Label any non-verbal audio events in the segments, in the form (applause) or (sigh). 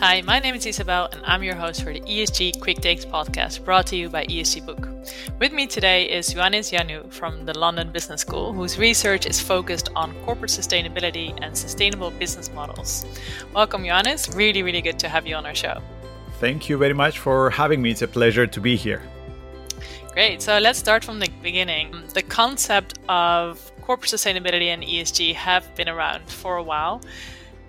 Hi, my name is Isabel, and I'm your host for the ESG Quick Takes podcast brought to you by ESG Book. With me today is Ioannis Ioannou from the London Business School, whose research is focused on corporate sustainability and sustainable business models. Welcome, Ioannis. Really, really good to have you on our show. Thank you very much for having me. It's a pleasure to be here. Great. So let's start from the beginning. The concept of corporate sustainability and ESG have been around for a while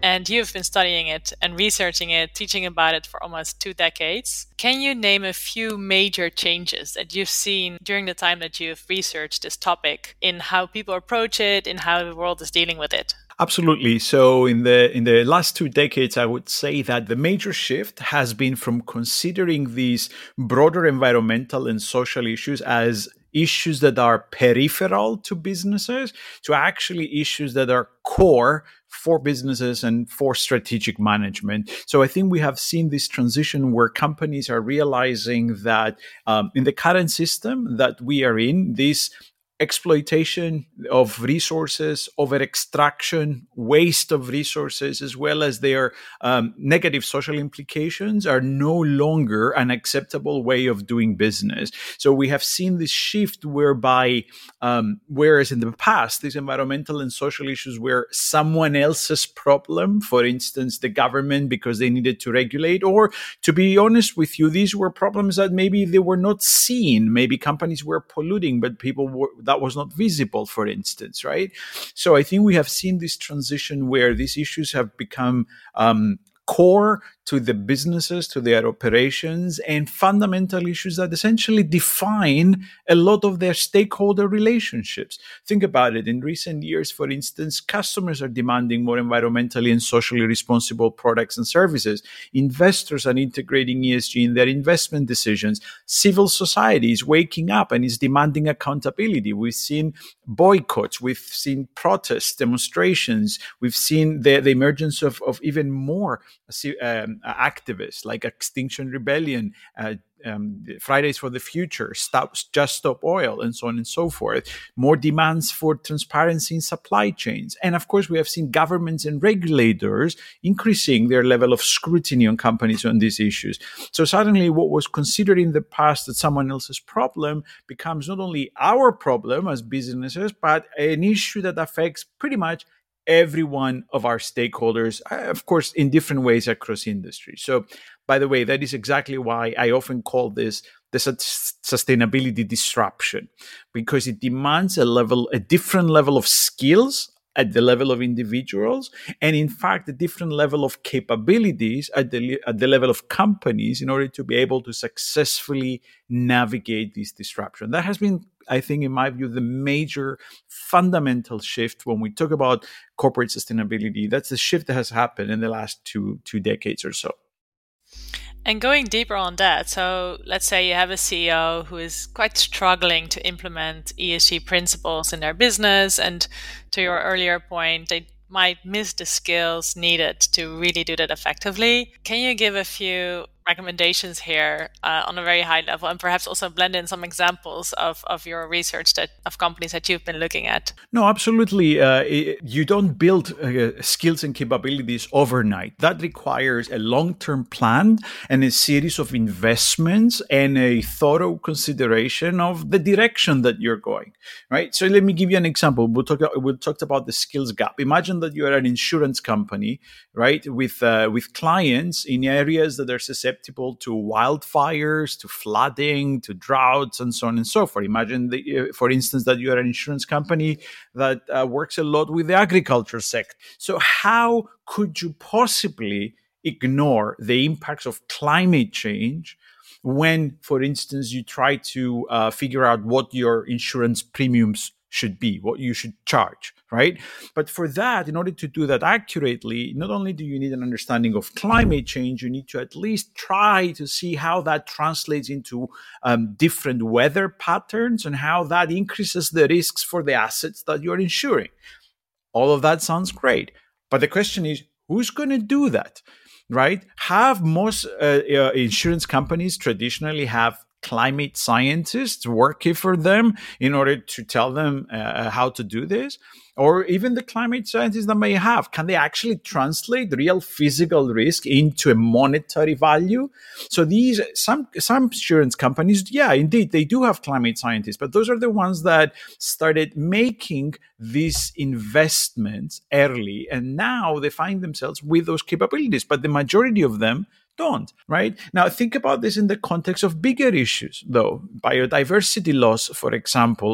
and you've been studying it and researching it, teaching about it for almost two decades. Can you name a few major changes that you've seen during the time that you've researched this topic in how people approach it, in how the world is dealing with it? Absolutely. So in the in the last two decades, I would say that the major shift has been from considering these broader environmental and social issues as issues that are peripheral to businesses to actually issues that are core for businesses and for strategic management. So I think we have seen this transition where companies are realizing that um, in the current system that we are in, this exploitation of resources, over extraction, waste of resources, as well as their um, negative social implications, are no longer an acceptable way of doing business. So we have seen this shift whereby, um, whereas in the past, these environmental and social issues were someone else's problem, for instance, the government because they needed to regulate, or to be honest with you, these were problems that maybe they were not seen. Maybe companies were polluting, but people were that was not visible, for instance, right? So I think we have seen this transition where these issues have become um, core to the businesses, to their operations, and fundamental issues that essentially define a lot of their stakeholder relationships. Think about it. In recent years, for instance, customers are demanding more environmentally and socially responsible products and services. Investors are integrating ESG in their investment decisions. Civil society is waking up and is demanding accountability. We've seen boycotts, we've seen protests, demonstrations, we've seen the, the emergence of, of even more um, activists like Extinction Rebellion, uh, um, Fridays for the Future, Stop, Just Stop Oil, and so on and so forth. More demands for transparency in supply chains. And of course, we have seen governments and regulators increasing their level of scrutiny on companies on these issues. So suddenly, what was considered in the past as someone else's problem becomes not only our problem as businesses, but an issue that affects pretty much every one of our stakeholders, uh, of course, in different ways across industry. So, by the way, that is exactly why I often call this the sustainability disruption, because it demands a level, a different level of skills at the level of individuals and in fact a different level of capabilities at the, at the level of companies in order to be able to successfully navigate this disruption that has been i think in my view the major fundamental shift when we talk about corporate sustainability that's the shift that has happened in the last two two decades or so and going deeper on that, so let's say you have a CEO who is quite struggling to implement ESG principles in their business, and to your earlier point, they might miss the skills needed to really do that effectively. Can you give a few recommendations here uh, on a very high level and perhaps also blend in some examples of, of your research that of companies that you've been looking at. No absolutely. Uh, you don't build uh, skills and capabilities overnight. That requires a long-term plan and a series of investments and a thorough consideration of the direction that you're going right? So let me give you an example. We'll talk we talked about the skills gap. Imagine that you are an insurance company right with uh, with clients in areas that are susceptible susceptible to wildfires, to flooding, to droughts, and so on and so forth. Imagine, the, uh, for instance, that you are an insurance company that uh, works a lot with the agriculture sector. So, how could you possibly ignore the impacts of climate change? When, for instance, you try to uh, figure out what your insurance premiums should be, what you should charge, right? But for that, in order to do that accurately, not only do you need an understanding of climate change, you need to at least try to see how that translates into um, different weather patterns and how that increases the risks for the assets that you're insuring. All of that sounds great. But the question is, who's going to do that? Right? Have most uh, uh, insurance companies traditionally have climate scientists working for them in order to tell them uh, how to do this or even the climate scientists that may have. Can they actually translate real physical risk into a monetary value? So these some some insurance companies yeah indeed they do have climate scientists but those are the ones that started making these investments early and now they find themselves with those capabilities. But the majority of them don't, right? Now, think about this in the context of bigger issues, though. Biodiversity loss, for example,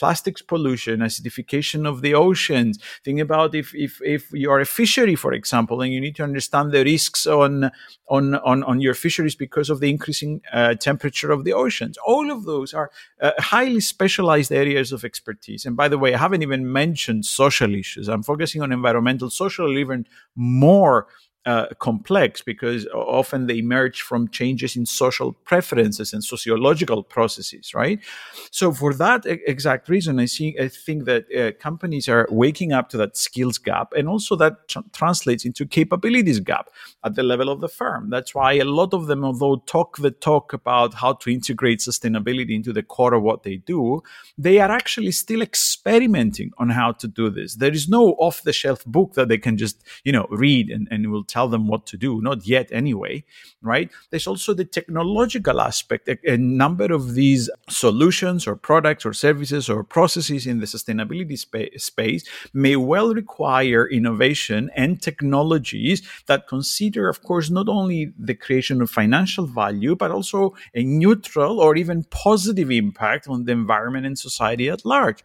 plastics pollution, acidification of the oceans. Think about if, if, if you are a fishery, for example, and you need to understand the risks on, on, on, on your fisheries because of the increasing uh, temperature of the oceans. All of those are uh, highly specialized areas of expertise. And by the way, I haven't even mentioned social issues. I'm focusing on environmental, social, even more uh, complex because often they emerge from changes in social preferences and sociological processes, right? So for that exact reason, I see I think that uh, companies are waking up to that skills gap, and also that tr- translates into capabilities gap at the level of the firm. That's why a lot of them, although talk the talk about how to integrate sustainability into the core of what they do, they are actually still experimenting on how to do this. There is no off-the-shelf book that they can just you know read and, and will tell them what to do, not yet anyway, right? There's also the technological aspect. A, a number of these solutions or products or services or processes in the sustainability spa- space may well require innovation and technologies that consider, of course, not only the creation of financial value, but also a neutral or even positive impact on the environment and society at large.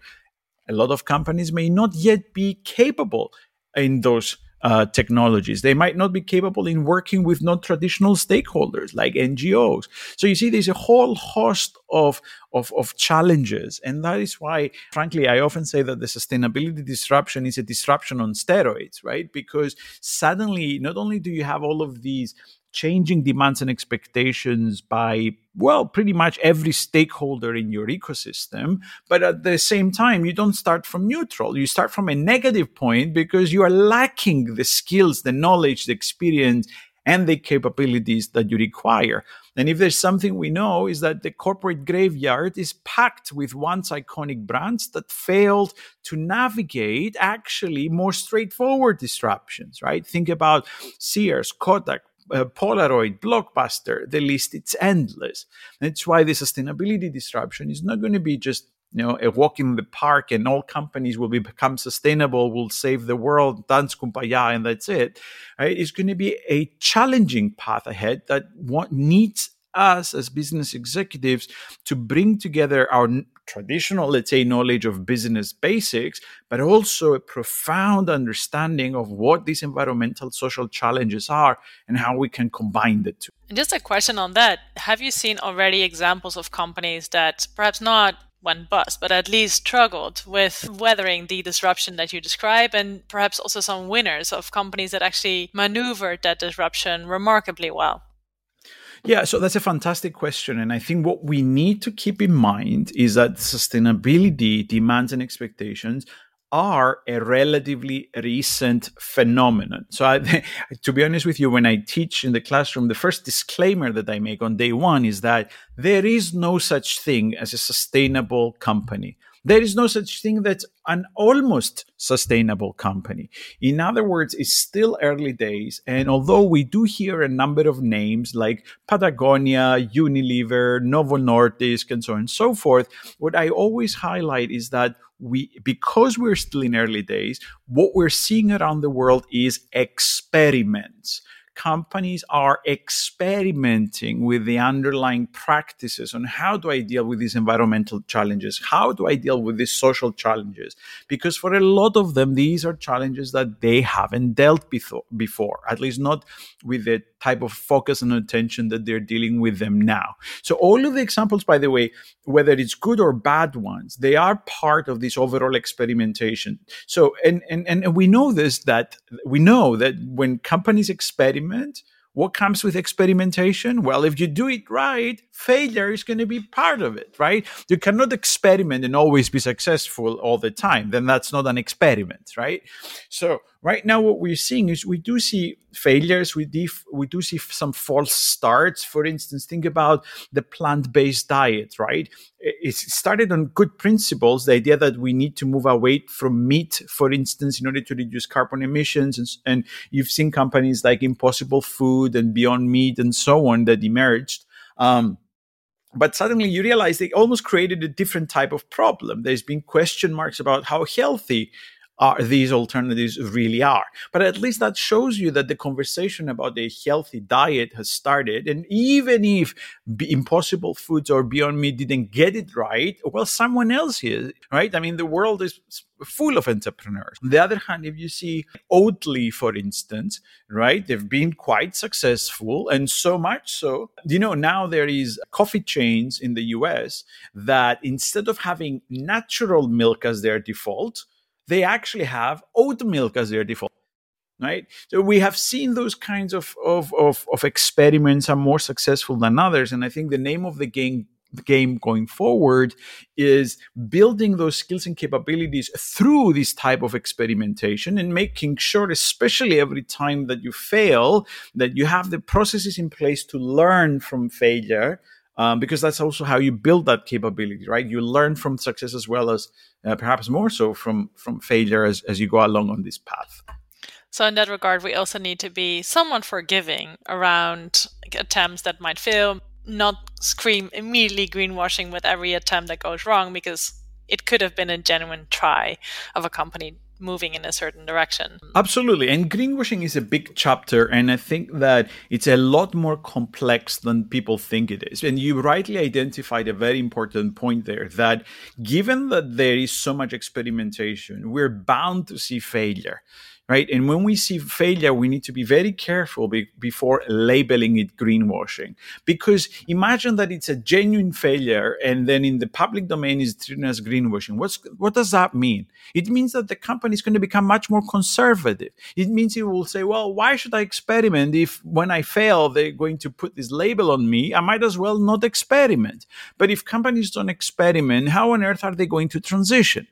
A lot of companies may not yet be capable in those uh, technologies. They might not be capable in working with non-traditional stakeholders like NGOs. So you see, there's a whole host of, of, of challenges. And that is why, frankly, I often say that the sustainability disruption is a disruption on steroids, right? Because suddenly, not only do you have all of these changing demands and expectations by well pretty much every stakeholder in your ecosystem but at the same time you don't start from neutral. You start from a negative point because you are lacking the skills the knowledge the experience and the capabilities that you require. And if there's something we know is that the corporate graveyard is packed with once iconic brands that failed to navigate actually more straightforward disruptions right? Think about sears kodak uh, Polaroid, Blockbuster, the list it's endless. That's why the sustainability disruption is not going to be just you know a walk in the park and all companies will be, become sustainable, will save the world, dance kumbaya, and that's it. Right? It's going to be a challenging path ahead that what needs us as business executives to bring together our traditional, let's say, knowledge of business basics, but also a profound understanding of what these environmental social challenges are and how we can combine the two. And just a question on that Have you seen already examples of companies that perhaps not went bust, but at least struggled with weathering the disruption that you describe, and perhaps also some winners of companies that actually maneuvered that disruption remarkably well? Yeah, so that's a fantastic question. And I think what we need to keep in mind is that sustainability demands and expectations are a relatively recent phenomenon. So, I, (laughs) to be honest with you, when I teach in the classroom, the first disclaimer that I make on day one is that there is no such thing as a sustainable company. There is no such thing that's an almost sustainable company. In other words, it's still early days. And although we do hear a number of names like Patagonia, Unilever, Novo Nordisk, and so on and so forth, what I always highlight is that we because we're still in early days, what we're seeing around the world is experiments companies are experimenting with the underlying practices on how do I deal with these environmental challenges? How do I deal with these social challenges? Because for a lot of them, these are challenges that they haven't dealt with before, at least not with the type of focus and attention that they're dealing with them now. So all of the examples, by the way, whether it's good or bad ones, they are part of this overall experimentation. So and and, and we know this that we know that when companies experiment what comes with experimentation? Well, if you do it right, failure is going to be part of it, right? You cannot experiment and always be successful all the time. Then that's not an experiment, right? So right now, what we're seeing is we do see failures. We, def- we do see some false starts. For instance, think about the plant-based diet, right? It started on good principles. The idea that we need to move away from meat, for instance, in order to reduce carbon emissions. And, and you've seen companies like Impossible Food and Beyond Meat and so on that emerged. Um, but suddenly you realize they almost created a different type of problem. There's been question marks about how healthy are these alternatives really are. But at least that shows you that the conversation about a healthy diet has started. And even if Impossible Foods or Beyond Meat didn't get it right, well, someone else is, right? I mean, the world is full of entrepreneurs. On the other hand, if you see Oatly, for instance, right, they've been quite successful, and so much so, you know, now there is coffee chains in the US that instead of having natural milk as their default, they actually have oat milk as their default right so we have seen those kinds of, of, of, of experiments are more successful than others and i think the name of the game game going forward is building those skills and capabilities through this type of experimentation and making sure especially every time that you fail that you have the processes in place to learn from failure um, because that's also how you build that capability, right? You learn from success as well as uh, perhaps more so from from failure as, as you go along on this path. So in that regard, we also need to be somewhat forgiving around attempts that might fail, not scream immediately greenwashing with every attempt that goes wrong because it could have been a genuine try of a company moving in a certain direction. Absolutely. And greenwashing is a big chapter. And I think that it's a lot more complex than people think it is. And you rightly identified a very important point there that given that there is so much experimentation, we're bound to see failure right? And when we see failure, we need to be very careful be- before labeling it greenwashing. Because imagine that it's a genuine failure and then in the public domain is treated as greenwashing. What's, what does that mean? It means that the company is going to become much more conservative. It means it will say, well, why should I experiment if when I fail, they're going to put this label on me? I might as well not experiment. But if companies don't experiment, how on earth are they going to transition?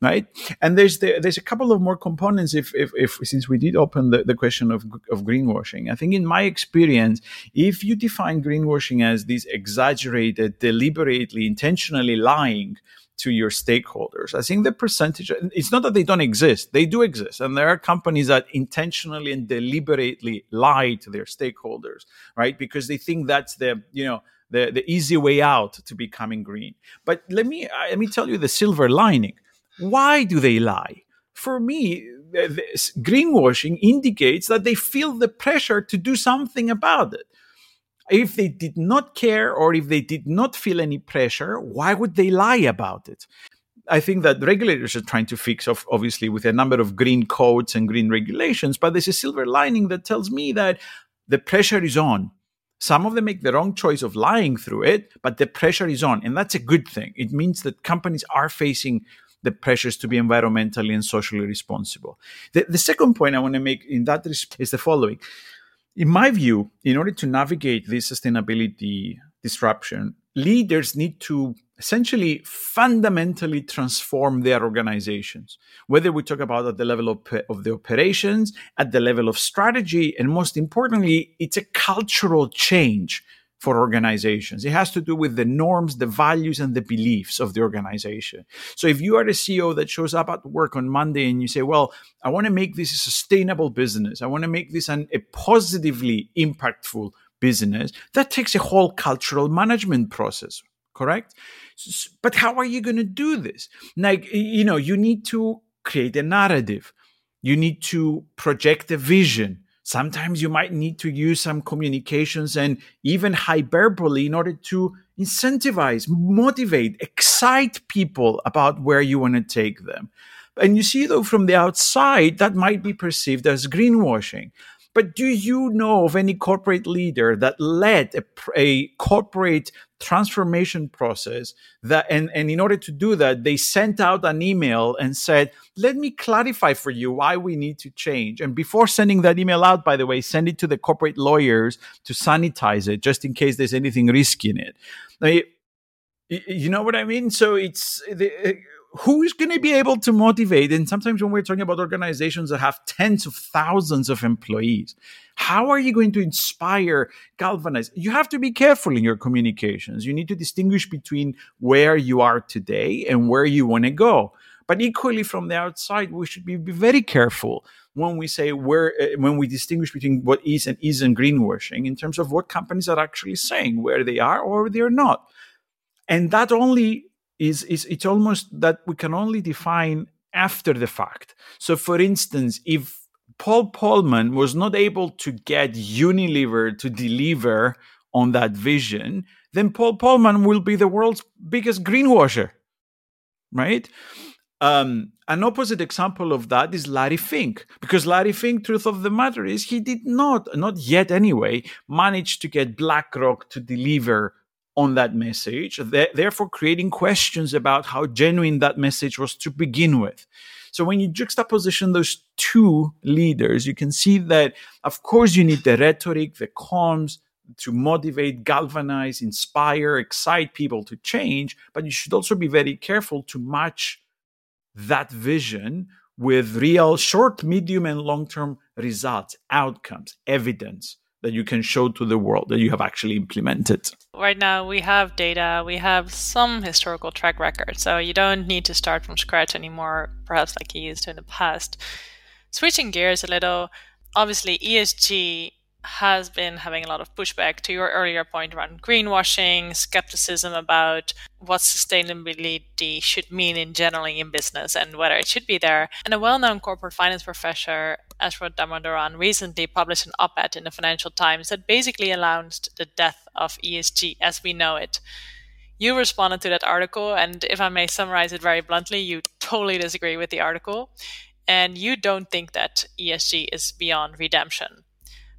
Right? And there's the, there's a couple of more components. If, if, if since we did open the, the question of of greenwashing, I think in my experience, if you define greenwashing as this exaggerated, deliberately, intentionally lying to your stakeholders. I think the percentage, it's not that they don't exist, they do exist. And there are companies that intentionally and deliberately lie to their stakeholders, right? Because they think that's the, you know, the, the easy way out to becoming green. But let me, let me tell you the silver lining why do they lie? For me, this greenwashing indicates that they feel the pressure to do something about it. If they did not care or if they did not feel any pressure, why would they lie about it? I think that regulators are trying to fix, obviously, with a number of green codes and green regulations. But there's a silver lining that tells me that the pressure is on. Some of them make the wrong choice of lying through it, but the pressure is on. And that's a good thing. It means that companies are facing the pressures to be environmentally and socially responsible. The, the second point I want to make in that respect is the following. In my view, in order to navigate this sustainability disruption, leaders need to essentially fundamentally transform their organizations. Whether we talk about at the level of, of the operations, at the level of strategy, and most importantly, it's a cultural change for organizations. It has to do with the norms, the values, and the beliefs of the organization. So if you are a CEO that shows up at work on Monday and you say, well, I want to make this a sustainable business, I want to make this an, a positively impactful business, that takes a whole cultural management process, correct? But how are you going to do this? Like, you know, you need to create a narrative. You need to project a vision Sometimes you might need to use some communications and even hyperbole in order to incentivize, motivate, excite people about where you want to take them. And you see, though, from the outside, that might be perceived as greenwashing. But do you know of any corporate leader that led a, a corporate transformation process that and, and in order to do that they sent out an email and said let me clarify for you why we need to change. And before sending that email out by the way send it to the corporate lawyers to sanitize it just in case there's anything risky in it. I mean, you know what i mean? So it's the, who is going to be able to motivate? And sometimes when we're talking about organizations that have tens of thousands of employees, how are you going to inspire, galvanize? You have to be careful in your communications. You need to distinguish between where you are today and where you want to go. But equally, from the outside, we should be, very careful when we say where, uh, when we distinguish between what is and isn't greenwashing in terms of what companies are actually saying, where they are or they're not. And that only is, is it's almost that we can only define after the fact. So, for instance, if Paul Polman was not able to get Unilever to deliver on that vision, then Paul Polman will be the world's biggest greenwasher, right? Um, an opposite example of that is Larry Fink, because Larry Fink, truth of the matter is, he did not, not yet anyway, manage to get BlackRock to deliver on that message, therefore creating questions about how genuine that message was to begin with. So when you juxtaposition those two leaders, you can see that, of course, you need the rhetoric, the comms to motivate, galvanize, inspire, excite people to change, but you should also be very careful to match that vision with real short, medium, and long term results, outcomes, evidence that you can show to the world that you have actually implemented? Right now, we have data, we have some historical track record, so you don't need to start from scratch anymore, perhaps like you used to in the past. Switching gears a little, obviously, ESG has been having a lot of pushback to your earlier point around greenwashing, skepticism about what sustainability should mean in generally in business and whether it should be there. And a well-known corporate finance professor, Ashwath Damodaran, recently published an op-ed in the Financial Times that basically announced the death of ESG as we know it. You responded to that article, and if I may summarize it very bluntly, you totally disagree with the article, and you don't think that ESG is beyond redemption.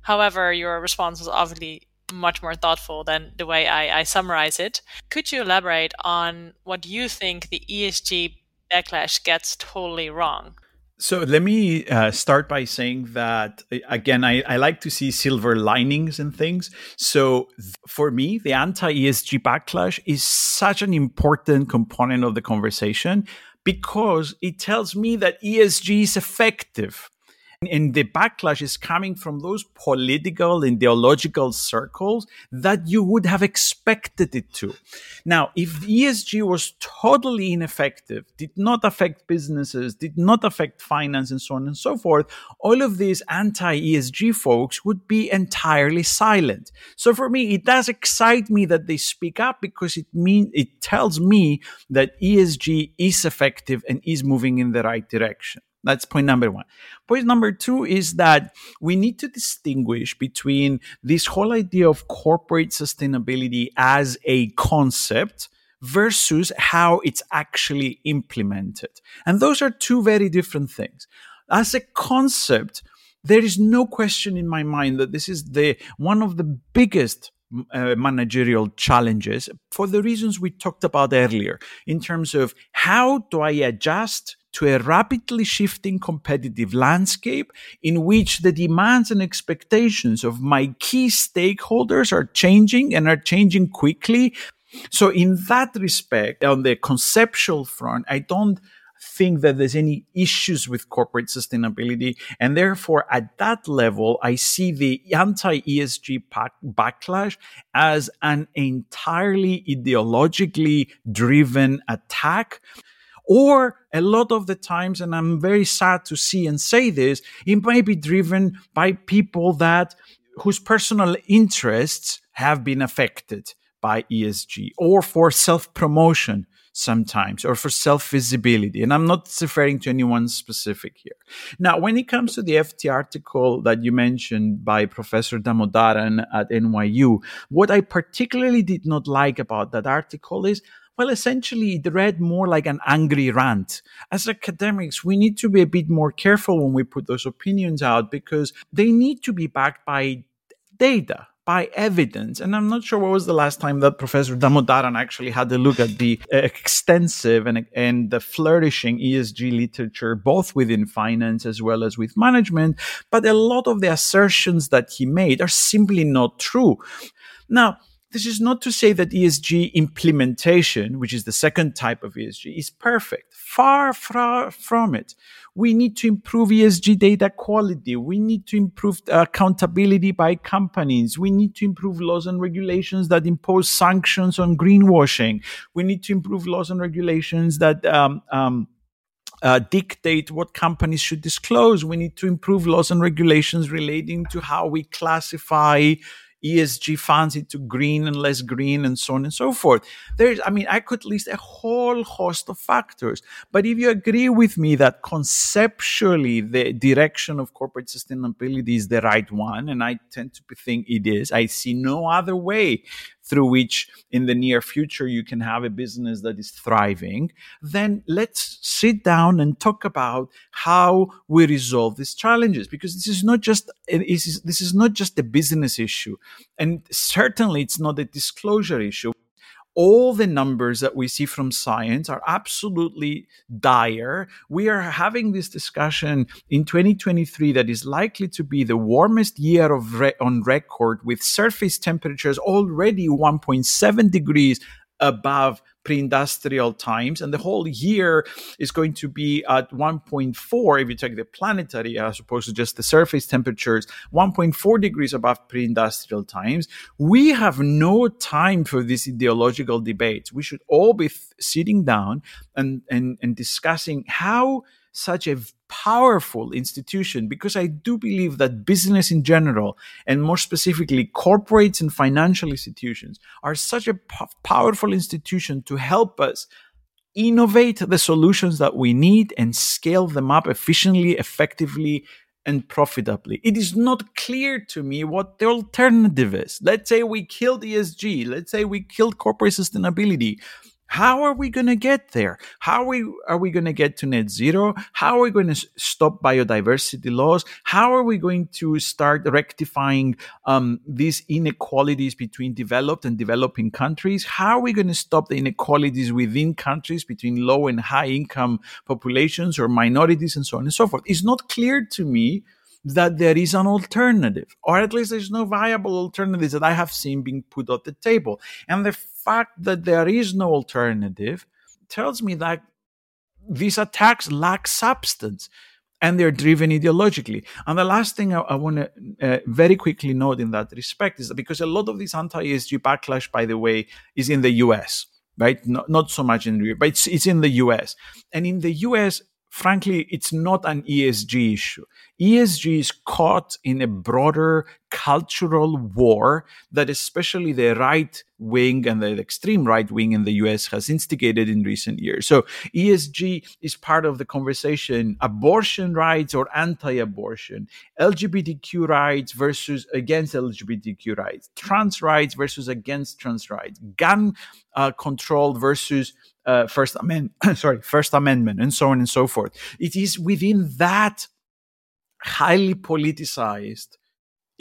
However, your response was obviously much more thoughtful than the way I, I summarize it. Could you elaborate on what you think the ESG backlash gets totally wrong? So let me uh, start by saying that again, I, I, like to see silver linings and things. So th- for me, the anti ESG backlash is such an important component of the conversation because it tells me that ESG is effective. And the backlash is coming from those political, and ideological circles that you would have expected it to. Now, if ESG was totally ineffective, did not affect businesses, did not affect finance, and so on and so forth, all of these anti ESG folks would be entirely silent. So for me, it does excite me that they speak up because it mean it tells me that ESG is effective and is moving in the right direction. That's point number one. Point number two is that we need to distinguish between this whole idea of corporate sustainability as a concept versus how it's actually implemented. And those are two very different things. As a concept, there is no question in my mind that this is the one of the biggest uh, managerial challenges for the reasons we talked about earlier in terms of how do I adjust to a rapidly shifting competitive landscape in which the demands and expectations of my key stakeholders are changing and are changing quickly. So, in that respect, on the conceptual front, I don't think that there's any issues with corporate sustainability. And therefore, at that level, I see the anti ESG backlash as an entirely ideologically driven attack or a lot of the times, and I'm very sad to see and say this, it may be driven by people that whose personal interests have been affected by ESG or for self promotion sometimes or for self visibility. And I'm not referring to anyone specific here. Now, when it comes to the FT article that you mentioned by Professor Damodaran at NYU, what I particularly did not like about that article is Well, essentially, it read more like an angry rant. As academics, we need to be a bit more careful when we put those opinions out because they need to be backed by data by evidence. And I'm not sure what was the last time that Professor Damodaran actually had a look at the extensive and, and the flourishing ESG literature, both within finance as well as with management. But a lot of the assertions that he made are simply not true. Now, this is not to say that ESG implementation, which is the second type of ESG, is perfect. Far, far from it. We need to improve ESG data quality. We need to improve accountability by companies. We need to improve laws and regulations that impose sanctions on greenwashing. We need to improve laws and regulations that um, um, uh, dictate what companies should disclose. We need to improve laws and regulations relating to how we classify ESG funds into green and less green and so on and so forth. There's, I mean, I could list a whole host of factors. But if you agree with me that conceptually the direction of corporate sustainability is the right one, and I tend to think it is, I see no other way through which in the near future you can have a business that is thriving, then let's sit down and talk about how we resolve these challenges. Because this is not just this is, this is not just a business issue. And certainly it's not a disclosure issue all the numbers that we see from science are absolutely dire. We are having this discussion in 2023 that is likely to be the warmest year of re- on record with surface temperatures already 1.7 degrees above pre-industrial times and the whole year is going to be at 1.4 if you take the planetary uh, as opposed to just the surface temperatures 1.4 degrees above pre-industrial times. We have no time for these ideological debates we should all be sitting down and, and, and discussing how such a powerful institution because I do believe that business in general, and more specifically corporates and financial institutions, are such a p- powerful institution to help us innovate the solutions that we need and scale them up efficiently, effectively, and profitably. It is not clear to me what the alternative is. Let's say we killed ESG, let's say we killed corporate sustainability. How are we going to get there? How are we, are we going to get to net zero? How are we going to stop biodiversity loss? How are we going to start rectifying um, these inequalities between developed and developing countries? How are we going to stop the inequalities within countries between low and high income populations or minorities and so on and so forth? It's not clear to me that there is an alternative, or at least there's no viable alternatives that I have seen being put on the table. And the fact that there is no alternative tells me that these attacks lack substance and they're driven ideologically. And the last thing I, I want to uh, very quickly note in that respect is that because a lot of this anti ESG backlash, by the way, is in the US, right? Not, not so much in Europe, but it's, it's in the US. And in the US, frankly, it's not an ESG issue. ESG is caught in a broader cultural war that especially the right wing and the extreme right wing in the US has instigated in recent years. So ESG is part of the conversation abortion rights or anti-abortion, LGBTQ rights versus against LGBTQ rights, trans rights versus against trans rights, gun uh, control versus uh, First Amendment, (coughs) sorry, First Amendment, and so on and so forth. It is within that highly politicized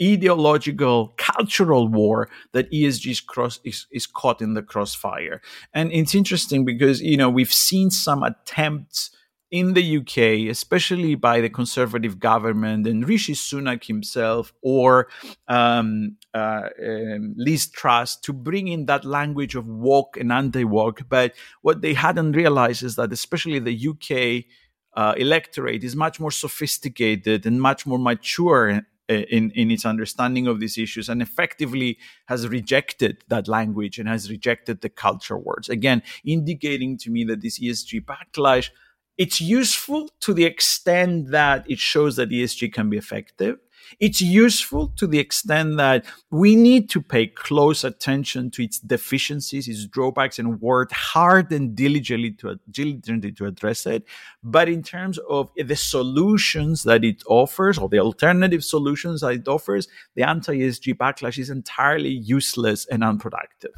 ideological cultural war that ESG is, cross, is, is caught in the crossfire. And it's interesting because, you know, we've seen some attempts in the UK, especially by the conservative government and Rishi Sunak himself or um, uh, um, Liz Truss to bring in that language of woke and anti woke. But what they hadn't realized is that, especially the UK uh, electorate, is much more sophisticated and much more mature in, in its understanding of these issues and effectively has rejected that language and has rejected the culture words. Again, indicating to me that this ESG backlash it's useful to the extent that it shows that ESG can be effective. It's useful to the extent that we need to pay close attention to its deficiencies, its drawbacks, and work hard and diligently to, diligently to address it. But in terms of the solutions that it offers or the alternative solutions that it offers, the anti ESG backlash is entirely useless and unproductive.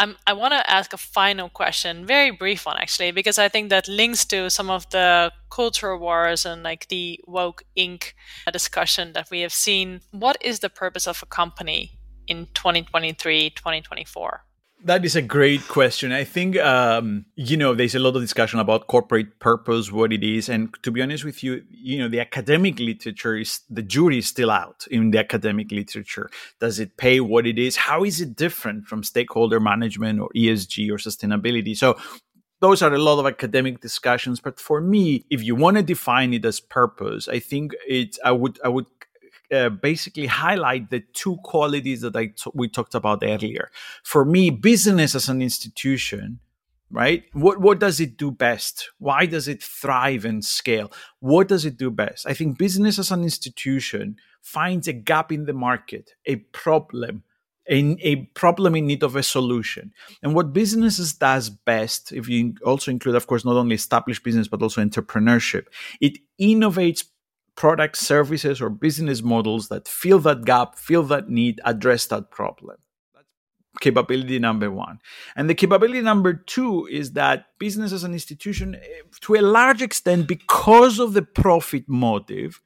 Um, I want to ask a final question, very brief one actually, because I think that links to some of the culture wars and like the woke Inc. discussion that we have seen. What is the purpose of a company in 2023, 2024? That is a great question. I think, um, you know, there's a lot of discussion about corporate purpose, what it is. And to be honest with you, you know, the academic literature is, the jury is still out in the academic literature. Does it pay what it is? How is it different from stakeholder management or ESG or sustainability? So those are a lot of academic discussions. But for me, if you want to define it as purpose, I think it's, I would, I would uh, basically highlight the two qualities that I t- we talked about earlier. For me, business as an institution, right? What what does it do best? Why does it thrive and scale? What does it do best? I think business as an institution finds a gap in the market, a problem, a, a problem in need of a solution. And what businesses does best, if you also include, of course, not only established business but also entrepreneurship, it innovates products, services, or business models that fill that gap, fill that need, address that problem. That's capability number one. And the capability number two is that business as an institution, eh, to a large extent, because of the profit motive,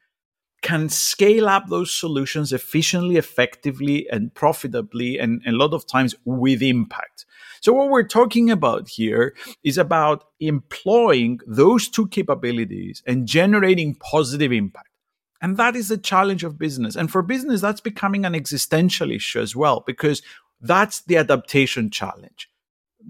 can scale up those solutions efficiently, effectively, and profitably, and a lot of times with impact. So, what we're talking about here is about employing those two capabilities and generating positive impact. And that is the challenge of business. And for business, that's becoming an existential issue as well, because that's the adaptation challenge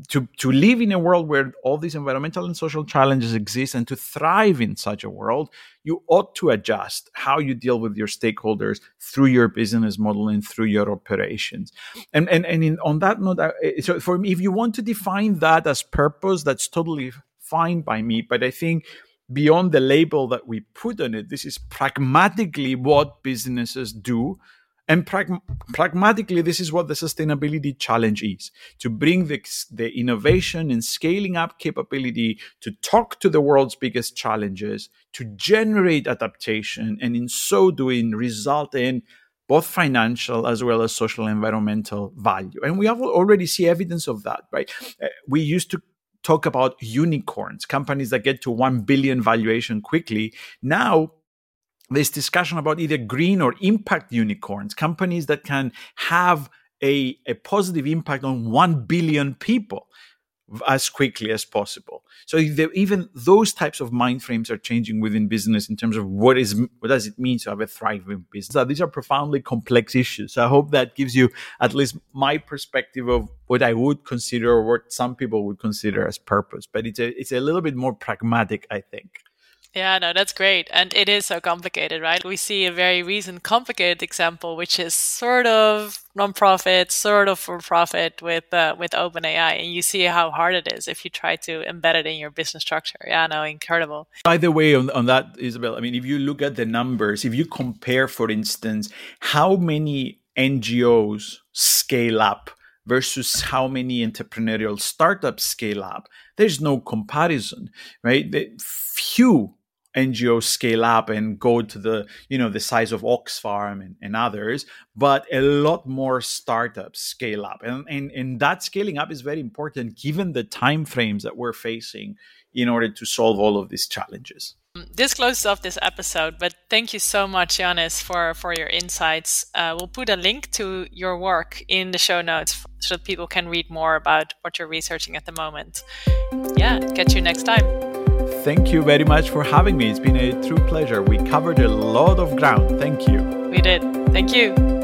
to to live in a world where all these environmental and social challenges exist and to thrive in such a world you ought to adjust how you deal with your stakeholders through your business model and through your operations. And and, and in, on that note so for me if you want to define that as purpose that's totally fine by me. But i think beyond the label that we put on it this is pragmatically what businesses do and prag- pragmatically, this is what the sustainability challenge is to bring the, the innovation and scaling up capability to talk to the world's biggest challenges, to generate adaptation, and in so doing, result in both financial as well as social environmental value. And we have already see evidence of that, right? Uh, we used to talk about unicorns, companies that get to 1 billion valuation quickly. Now, this discussion about either green or impact unicorns, companies that can have a, a positive impact on 1 billion people as quickly as possible. So even those types of mind frames are changing within business in terms of what is what does it mean to have a thriving business. So these are profoundly complex issues. So I hope that gives you at least my perspective of what I would consider or what some people would consider as purpose. But it's a it's a little bit more pragmatic, I think. Yeah, no, that's great. And it is so complicated, right? We see a very recent complicated example, which is sort of nonprofit, sort of for profit with uh, with OpenAI. And you see how hard it is if you try to embed it in your business structure. Yeah, no, incredible. By the way, on, on that, Isabel, I mean, if you look at the numbers, if you compare, for instance, how many NGOs scale up versus how many entrepreneurial startups scale up, there's no comparison, right? The few NGOs scale up and go to the you know the size of Oxfam and, and others, but a lot more startups scale up, and, and and that scaling up is very important given the time frames that we're facing in order to solve all of these challenges. This closes off this episode, but thank you so much, Yannis, for for your insights. Uh, we'll put a link to your work in the show notes so that people can read more about what you're researching at the moment. Yeah, catch you next time. Thank you very much for having me. It's been a true pleasure. We covered a lot of ground. Thank you. We did. Thank you.